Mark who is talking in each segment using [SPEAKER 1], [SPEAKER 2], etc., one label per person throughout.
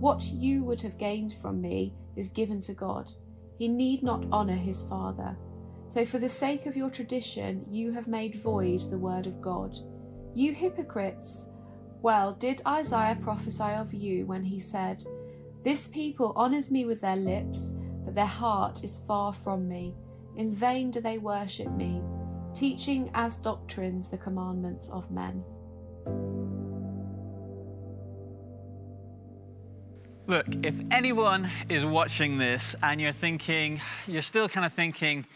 [SPEAKER 1] What you would have gained from me is given to God, he need not honour his father. So, for the sake of your tradition, you have made void the word of God. You hypocrites! Well, did Isaiah prophesy of you when he said, This people honours me with their lips, but their heart is far from me. In vain do they worship me, teaching as doctrines the commandments of men.
[SPEAKER 2] Look, if anyone is watching this and you're thinking, you're still kind of thinking,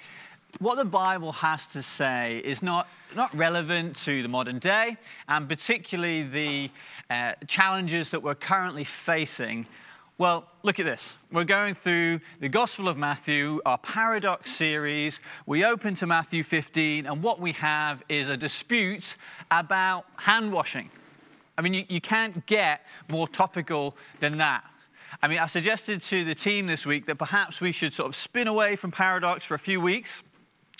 [SPEAKER 2] what the Bible has to say is not, not relevant to the modern day, and particularly the uh, challenges that we're currently facing. Well, look at this. We're going through the Gospel of Matthew, our paradox series. We open to Matthew 15, and what we have is a dispute about hand washing. I mean, you, you can't get more topical than that. I mean, I suggested to the team this week that perhaps we should sort of spin away from paradox for a few weeks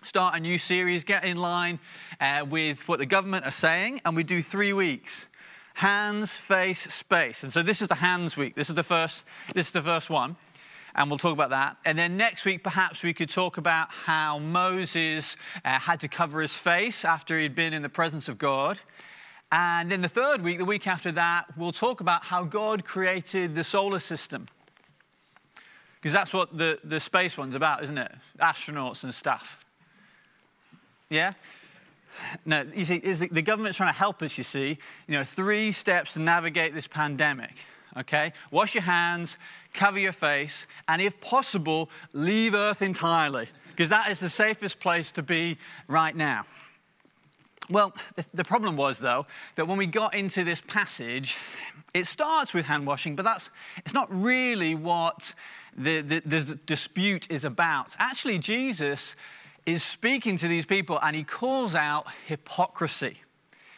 [SPEAKER 2] start a new series, get in line uh, with what the government are saying, and we do three weeks. Hands, face, space. And so this is the hands week. This is the first, this is the first one. And we'll talk about that. And then next week, perhaps we could talk about how Moses uh, had to cover his face after he'd been in the presence of God. And then the third week, the week after that, we'll talk about how God created the solar system. Because that's what the, the space one's about, isn't it? Astronauts and stuff. Yeah? No, you see, the, the government's trying to help us, you see. You know, three steps to navigate this pandemic. Okay? Wash your hands, cover your face, and if possible, leave Earth entirely, because that is the safest place to be right now. Well, the problem was, though, that when we got into this passage, it starts with hand washing, but that's, it's not really what the, the, the dispute is about. Actually, Jesus is speaking to these people and he calls out hypocrisy.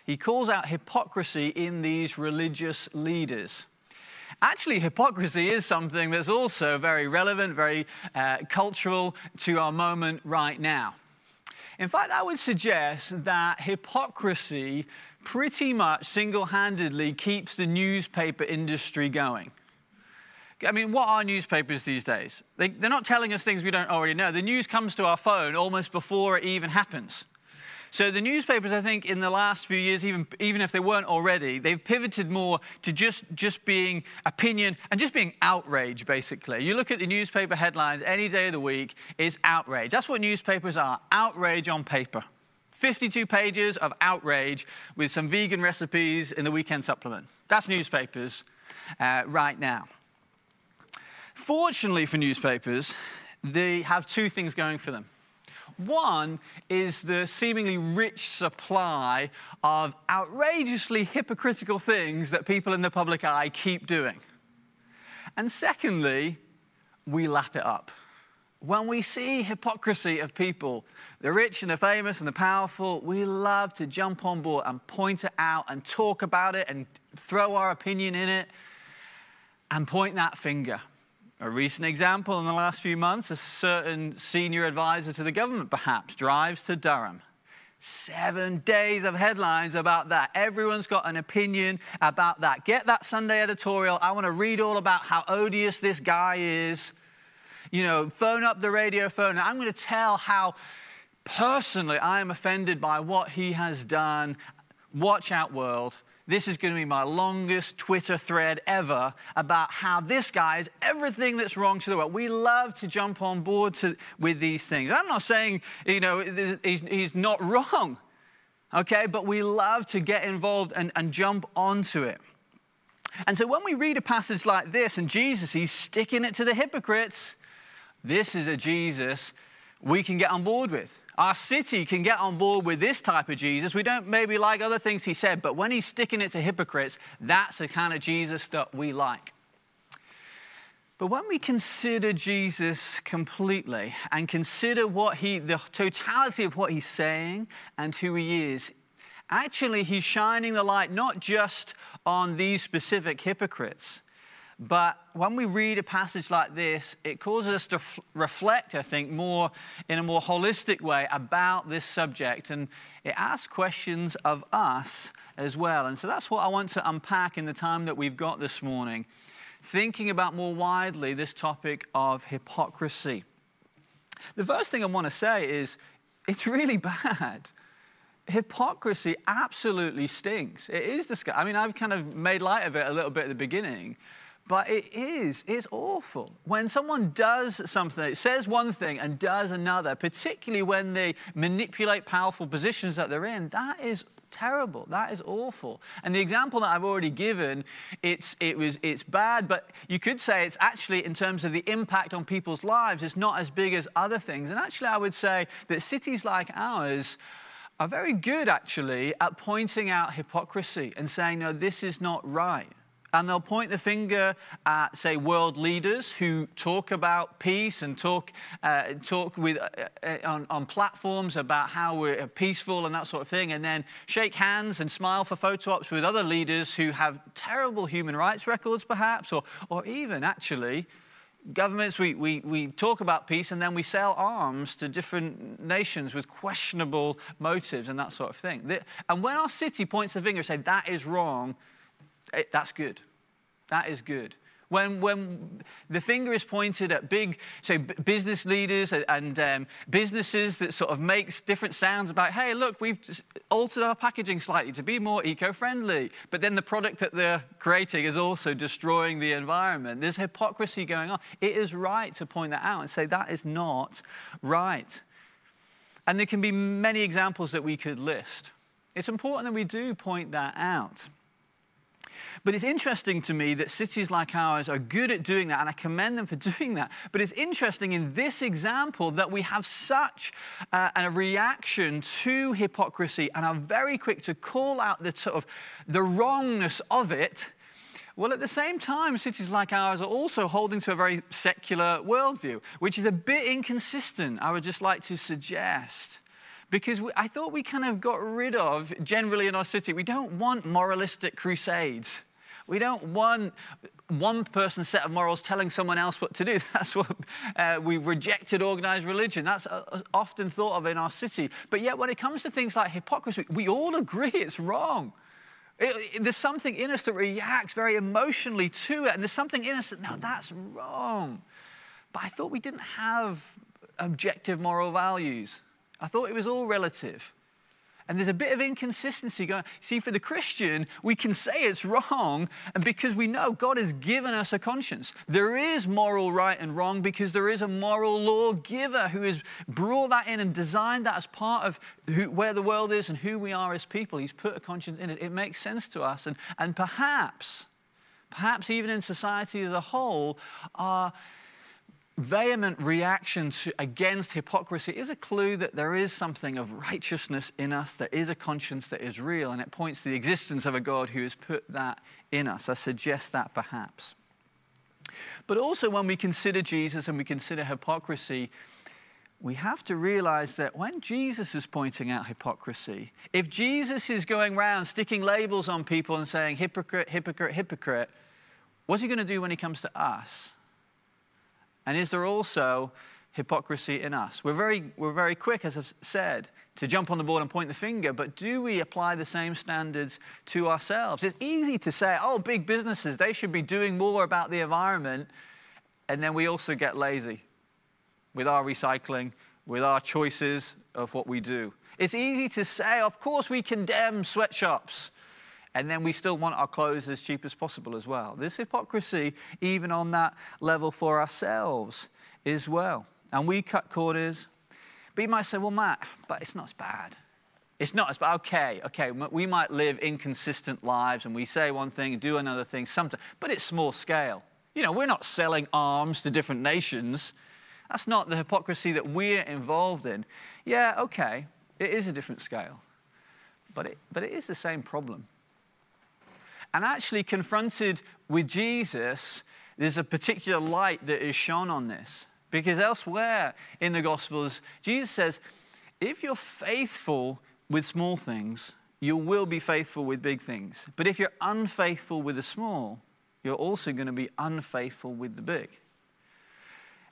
[SPEAKER 2] He calls out hypocrisy in these religious leaders. Actually, hypocrisy is something that's also very relevant, very uh, cultural to our moment right now. In fact, I would suggest that hypocrisy pretty much single handedly keeps the newspaper industry going. I mean, what are newspapers these days? They, they're not telling us things we don't already know. The news comes to our phone almost before it even happens. So the newspapers, I think, in the last few years, even, even if they weren't already, they've pivoted more to just, just being opinion and just being outrage, basically. You look at the newspaper headlines any day of the week, it's outrage. That's what newspapers are, outrage on paper. 52 pages of outrage with some vegan recipes in the weekend supplement. That's newspapers uh, right now. Fortunately for newspapers, they have two things going for them. One is the seemingly rich supply of outrageously hypocritical things that people in the public eye keep doing. And secondly, we lap it up. When we see hypocrisy of people, the rich and the famous and the powerful, we love to jump on board and point it out and talk about it and throw our opinion in it and point that finger. A recent example in the last few months, a certain senior advisor to the government perhaps drives to Durham. Seven days of headlines about that. Everyone's got an opinion about that. Get that Sunday editorial. I want to read all about how odious this guy is. You know, phone up the radio phone. I'm going to tell how personally I am offended by what he has done. Watch out, world. This is going to be my longest Twitter thread ever about how this guy is everything that's wrong to the world. We love to jump on board to, with these things. I'm not saying, you know, he's, he's not wrong, okay? But we love to get involved and, and jump onto it. And so when we read a passage like this and Jesus, he's sticking it to the hypocrites, this is a Jesus we can get on board with. Our city can get on board with this type of Jesus. We don't maybe like other things he said, but when he's sticking it to hypocrites, that's the kind of Jesus that we like. But when we consider Jesus completely and consider what he, the totality of what he's saying and who he is, actually he's shining the light not just on these specific hypocrites, but when we read a passage like this, it causes us to f- reflect, I think, more in a more holistic way about this subject. And it asks questions of us as well. And so that's what I want to unpack in the time that we've got this morning thinking about more widely this topic of hypocrisy. The first thing I want to say is it's really bad. Hypocrisy absolutely stinks. It is disgusting. I mean, I've kind of made light of it a little bit at the beginning, but it is. It's awful. When someone does something, says one thing and does another, particularly when they manipulate powerful positions that they're in, that is terrible. That is awful. And the example that I've already given, it's, it was, it's bad, but you could say it's actually, in terms of the impact on people's lives, it's not as big as other things. And actually, I would say that cities like ours are very good, actually, at pointing out hypocrisy and saying, no, this is not right. And they'll point the finger at, say, world leaders who talk about peace and talk, uh, talk with, uh, uh, on, on, platforms about how we're peaceful and that sort of thing, and then shake hands and smile for photo ops with other leaders who have terrible human rights records, perhaps, or, or even actually governments, we, we, we talk about peace and then we sell arms to different nations with questionable motives and that sort of thing. And when our city points the finger and says, that is wrong, it, that's good. That is good. When, when the finger is pointed at big, say, business leaders and um, businesses that sort of makes different sounds about, hey, look, we've altered our packaging slightly to be more eco-friendly, but then the product that they're creating is also destroying the environment. There's hypocrisy going on. It is right to point that out and say that is not right. And there can be many examples that we could list. It's important that we do point that out. But it's interesting to me that cities like ours are good at doing that, and I commend them for doing that. But it's interesting in this example that we have such uh, a reaction to hypocrisy and are very quick to call out the of the wrongness of it. Well, at the same time, cities like ours are also holding to a very secular worldview, which is a bit inconsistent, I would just like to suggest because we, I thought we kind of got rid of, generally in our city, we don't want moralistic crusades. We don't want one person's set of morals telling someone else what to do. That's what uh, we've rejected organized religion. That's uh, often thought of in our city. But yet, when it comes to things like hypocrisy, we all agree it's wrong. It, it, there's something in us that reacts very emotionally to it, and there's something in us that, no, that's wrong. But I thought we didn't have objective moral values. I thought it was all relative. And there's a bit of inconsistency going. See, for the Christian, we can say it's wrong, and because we know God has given us a conscience. There is moral right and wrong because there is a moral lawgiver who has brought that in and designed that as part of who, where the world is and who we are as people. He's put a conscience in it. It makes sense to us. And, and perhaps, perhaps even in society as a whole, our vehement reaction to, against hypocrisy is a clue that there is something of righteousness in us, there is a conscience that is real, and it points to the existence of a God who has put that in us. I suggest that perhaps. But also, when we consider Jesus and we consider hypocrisy, we have to realize that when Jesus is pointing out hypocrisy, if Jesus is going around sticking labels on people and saying hypocrite, hypocrite, hypocrite, what's he going to do when he comes to us? And is there also hypocrisy in us? We're very, we're very quick, as I've said, to jump on the board and point the finger, but do we apply the same standards to ourselves? It's easy to say, oh, big businesses, they should be doing more about the environment. And then we also get lazy with our recycling, with our choices of what we do. It's easy to say, of course, we condemn sweatshops and then we still want our clothes as cheap as possible as well. This hypocrisy, even on that level for ourselves as well. And we cut corners. But you might say, well, Matt, but it's not as bad. It's not as bad. Okay, okay, we might live inconsistent lives and we say one thing and do another thing sometimes, but it's small scale. You know, we're not selling arms to different nations. That's not the hypocrisy that we're involved in. Yeah, okay, it is a different scale, but it, but it is the same problem. And actually, confronted with Jesus, there's a particular light that is shone on this. Because elsewhere in the Gospels, Jesus says, if you're faithful with small things, you will be faithful with big things. But if you're unfaithful with the small, you're also going to be unfaithful with the big.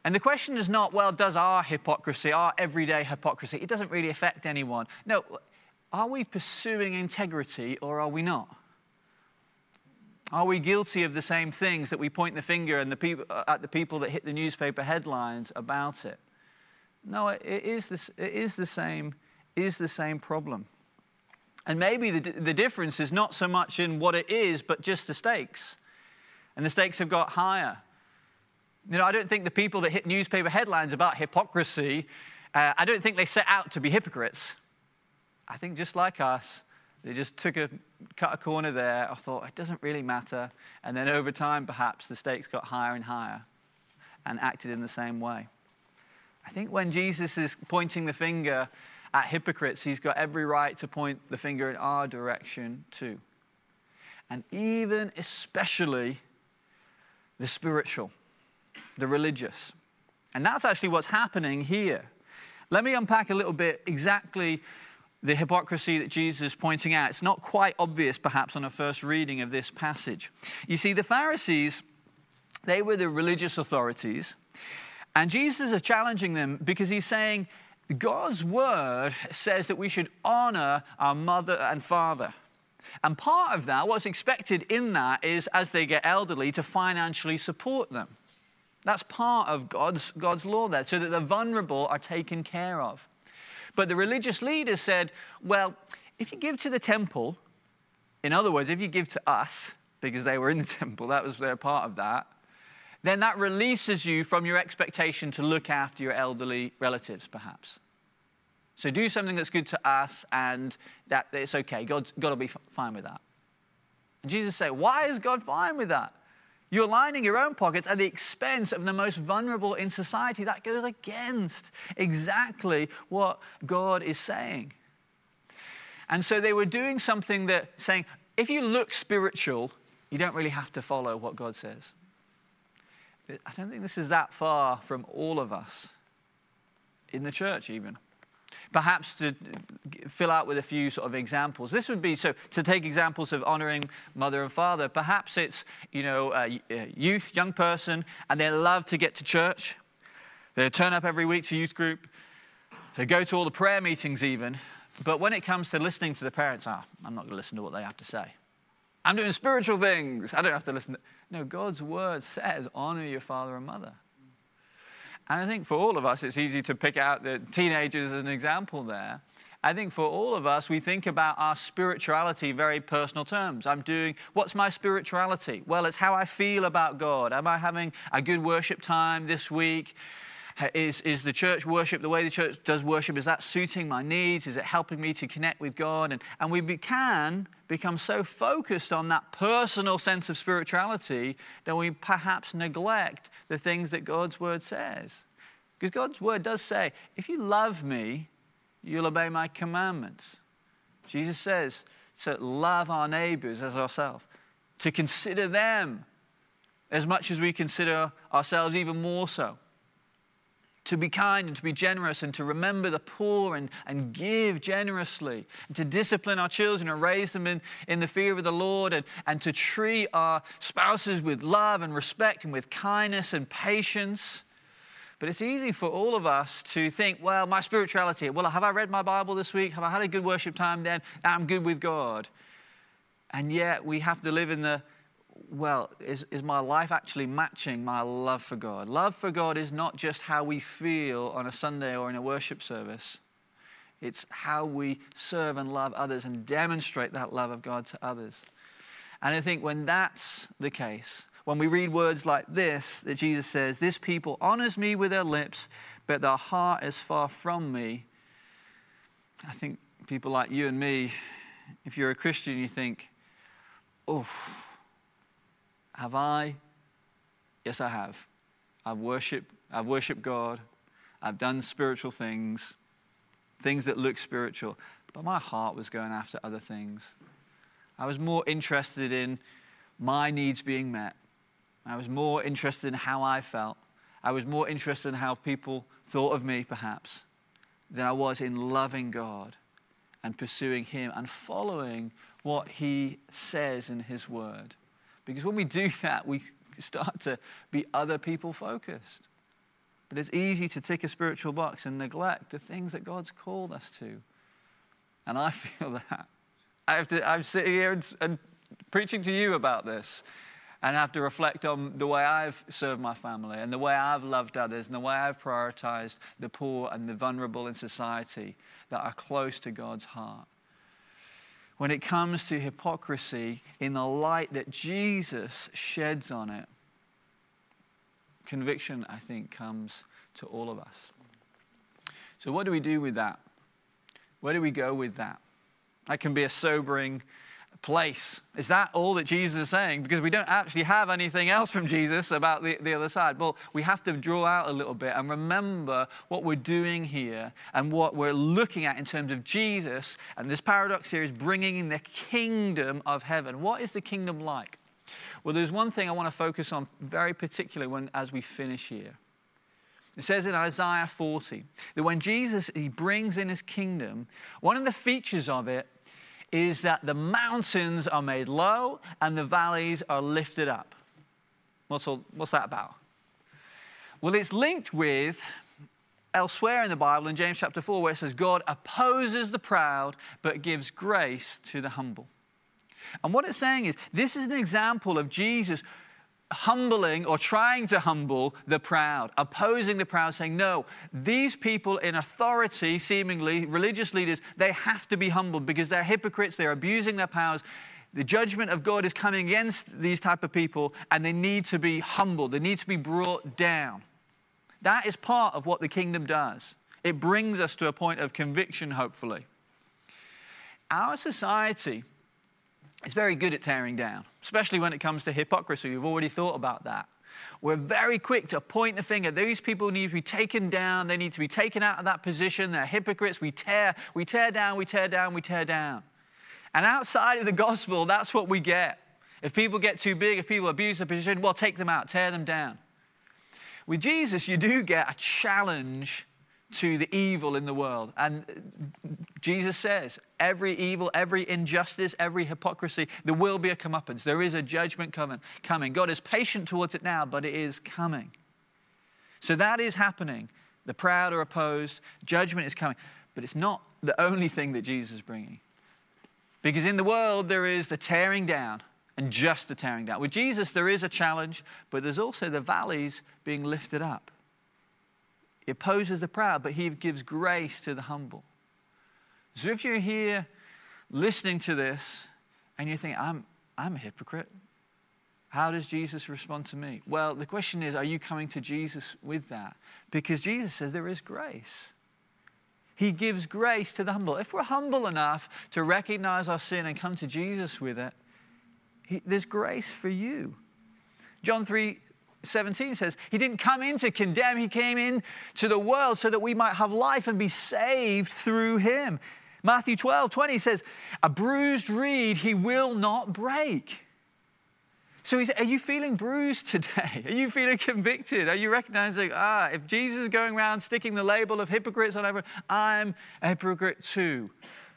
[SPEAKER 2] And the question is not, well, does our hypocrisy, our everyday hypocrisy, it doesn't really affect anyone. No, are we pursuing integrity or are we not? Are we guilty of the same things that we point the finger and the people, uh, at the people that hit the newspaper headlines about it? No, it is, it is, the, same, is the same problem. And maybe the, the difference is not so much in what it is, but just the stakes. And the stakes have got higher. You know, I don't think the people that hit newspaper headlines about hypocrisy, uh, I don't think they set out to be hypocrites. I think just like us, they just took a cut a corner there. I thought it doesn't really matter, and then over time, perhaps the stakes got higher and higher, and acted in the same way. I think when Jesus is pointing the finger at hypocrites, he's got every right to point the finger in our direction too, and even especially the spiritual, the religious, and that's actually what's happening here. Let me unpack a little bit exactly the hypocrisy that Jesus is pointing out. It's not quite obvious, perhaps, on a first reading of this passage. You see, the Pharisees, they were the religious authorities, and Jesus is challenging them because he's saying, God's word says that we should honor our mother and father. And part of that, what's expected in that, is as they get elderly, to financially support them. That's part of God's, God's law there, so that the vulnerable are taken care of. But the religious leaders said, well, if you give to the temple, in other words, if you give to us, because they were in the temple, that was their part of that, then that releases you from your expectation to look after your elderly relatives, perhaps. So do something that's good to us, and that it's okay. God, God will be fine with that. And Jesus said, Why is God fine with that? You're lining your own pockets at the expense of the most vulnerable in society. That goes against exactly what God is saying. And so they were doing something that saying, if you look spiritual, you don't really have to follow what God says. I don't think this is that far from all of us, in the church even. Perhaps to fill out with a few sort of examples. This would be so to take examples of honoring mother and father. Perhaps it's you know a youth, young person, and they love to get to church. They turn up every week to youth group. They go to all the prayer meetings even. But when it comes to listening to the parents, ah, I'm not going to listen to what they have to say. I'm doing spiritual things. I don't have to listen. To... No, God's word says honor your father and mother. And I think for all of us, it's easy to pick out the teenagers as an example there. I think for all of us, we think about our spirituality very personal terms. I'm doing, what's my spirituality? Well, it's how I feel about God. Am I having a good worship time this week? Is, is the church worship, the way the church does worship, is that suiting my needs? Is it helping me to connect with God? And, and we can become so focused on that personal sense of spirituality that we perhaps neglect the things that God's word says. Because God's word does say, if you love me, you'll obey my commandments. Jesus says to love our neighbors as ourselves, to consider them as much as we consider ourselves, even more so to be kind and to be generous and to remember the poor and, and give generously, and to discipline our children and raise them in, in the fear of the Lord, and, and to treat our spouses with love and respect and with kindness and patience. But it's easy for all of us to think, well, my spirituality, well, have I read my Bible this week? Have I had a good worship time then? I'm good with God. And yet we have to live in the well, is, is my life actually matching my love for God? Love for God is not just how we feel on a Sunday or in a worship service, it's how we serve and love others and demonstrate that love of God to others. And I think when that's the case, when we read words like this, that Jesus says, This people honors me with their lips, but their heart is far from me. I think people like you and me, if you're a Christian, you think, oh, have I? Yes, I have. I've worshiped, I've worshiped God. I've done spiritual things, things that look spiritual. But my heart was going after other things. I was more interested in my needs being met I was more interested in how I felt. I was more interested in how people thought of me, perhaps, than I was in loving God and pursuing Him and following what He says in His Word. Because when we do that, we start to be other people focused. But it's easy to tick a spiritual box and neglect the things that God's called us to. And I feel that. I have to, I'm sitting here and, and preaching to you about this and have to reflect on the way I've served my family and the way I've loved others and the way I've prioritized the poor and the vulnerable in society that are close to God's heart. When it comes to hypocrisy, in the light that Jesus sheds on it, conviction, I think, comes to all of us. So, what do we do with that? Where do we go with that? That can be a sobering place. Is that all that Jesus is saying? Because we don't actually have anything else from Jesus about the, the other side. Well, we have to draw out a little bit and remember what we're doing here and what we're looking at in terms of Jesus. And this paradox here is bringing in the kingdom of heaven. What is the kingdom like? Well, there's one thing I want to focus on very particularly when, as we finish here. It says in Isaiah 40 that when Jesus he brings in his kingdom, one of the features of it is that the mountains are made low and the valleys are lifted up. What's, all, what's that about? Well, it's linked with elsewhere in the Bible in James chapter 4 where it says, God opposes the proud but gives grace to the humble. And what it's saying is, this is an example of Jesus humbling or trying to humble the proud, opposing the proud, saying, No, these people in authority, seemingly religious leaders, they have to be humbled because they're hypocrites, they're abusing their powers. The judgment of God is coming against these type of people, and they need to be humbled, they need to be brought down. That is part of what the kingdom does. It brings us to a point of conviction, hopefully. Our society is very good at tearing down, especially when it comes to hypocrisy. We've already thought about that. We're very quick to point the finger. These people need to be taken down. They need to be taken out of that position. They're hypocrites. We tear, we tear down, we tear down, we tear down. And outside of the gospel, that's what we get. If people get too big, if people abuse the position, well, take them out, tear them down. With Jesus, you do get a challenge to the evil in the world. And Jesus says, every evil, every injustice, every hypocrisy, there will be a comeuppance. There is a judgment coming. coming. God is patient towards it now, but it is coming. So that is happening. The proud are opposed, judgment is coming. But it's not the only thing that Jesus is bringing. Because in the world, there is the tearing down and just the tearing down. With Jesus, there is a challenge, but there's also the valleys being lifted up. He opposes the proud, but he gives grace to the humble. So if you're here listening to this and you think, I'm, I'm a hypocrite, how does Jesus respond to me? Well, the question is, are you coming to Jesus with that? Because Jesus says there is grace. He gives grace to the humble. If we're humble enough to recognize our sin and come to Jesus with it, he, there's grace for you. John 3 17 says, He didn't come in to condemn, He came in to the world so that we might have life and be saved through Him. Matthew 12 20 says, A bruised reed He will not break. So are you feeling bruised today? Are you feeling convicted? Are you recognizing, ah, if Jesus is going around sticking the label of hypocrites on everyone, I'm a hypocrite too.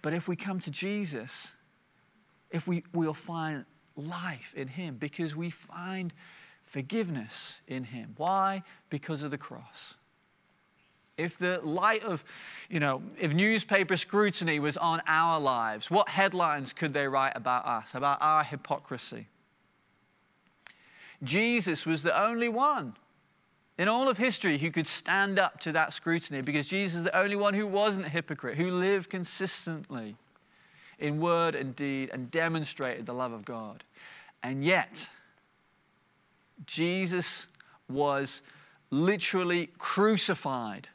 [SPEAKER 2] But if we come to Jesus, if we, we'll find life in Him because we find forgiveness in him. Why? Because of the cross. If the light of, you know, if newspaper scrutiny was on our lives, what headlines could they write about us, about our hypocrisy? Jesus was the only one in all of history who could stand up to that scrutiny because Jesus is the only one who wasn't a hypocrite, who lived consistently in word and deed and demonstrated the love of God. And yet, Jesus was literally crucified.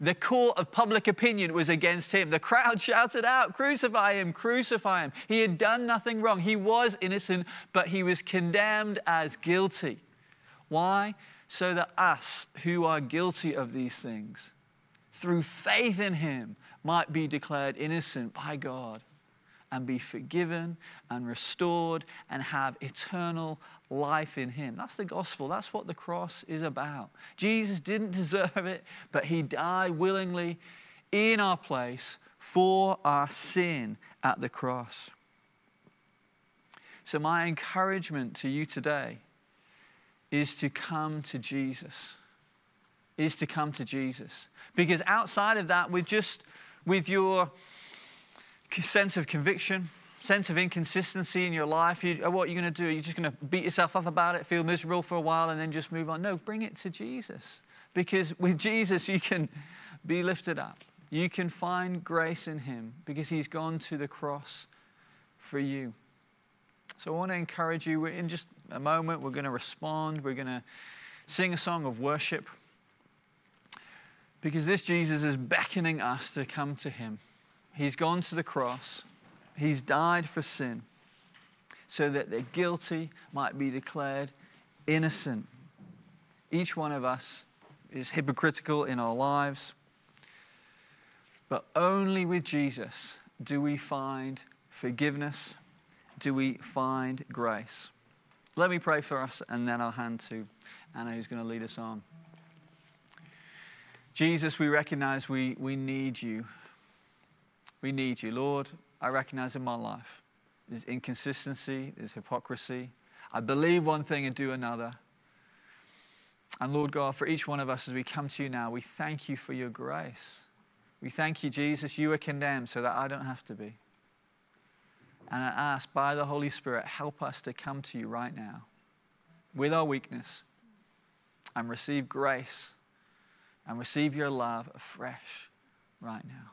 [SPEAKER 2] The court of public opinion was against him. The crowd shouted out, Crucify him, crucify him. He had done nothing wrong. He was innocent, but he was condemned as guilty. Why? So that us who are guilty of these things, through faith in him, might be declared innocent by God and be forgiven and restored and have eternal life in Him. That's the gospel. That's what the cross is about. Jesus didn't deserve it, but He died willingly in our place for our sin at the cross. So, my encouragement to you today is to come to Jesus. Is to come to Jesus. Because outside of that, with just with your sense of conviction, sense of inconsistency in your life, you, uh, what you're going to do, you're just going to beat yourself up about it, feel miserable for a while, and then just move on. No, bring it to Jesus. Because with Jesus, you can be lifted up. You can find grace in Him because He's gone to the cross for you. So I want to encourage you. In just a moment, we're going to respond. We're going to sing a song of worship because this Jesus is beckoning us to come to Him. He's gone to the cross, He's died for sin so that the guilty might be declared innocent. Each one of us is hypocritical in our lives, but only with Jesus do we find forgiveness, do we find grace. Let me pray for us, and then I'll hand to Anna, who's going to lead us on. Jesus, we recognize we, we need you. We need you. Lord, I recognize in my life there's inconsistency, there's hypocrisy. I believe one thing and do another. And Lord God, for each one of us as we come to you now, we thank you for your grace. We thank you, Jesus, you are condemned so that I don't have to be. And I ask by the Holy Spirit, help us to come to you right now with our weakness and receive grace and receive your love afresh right now.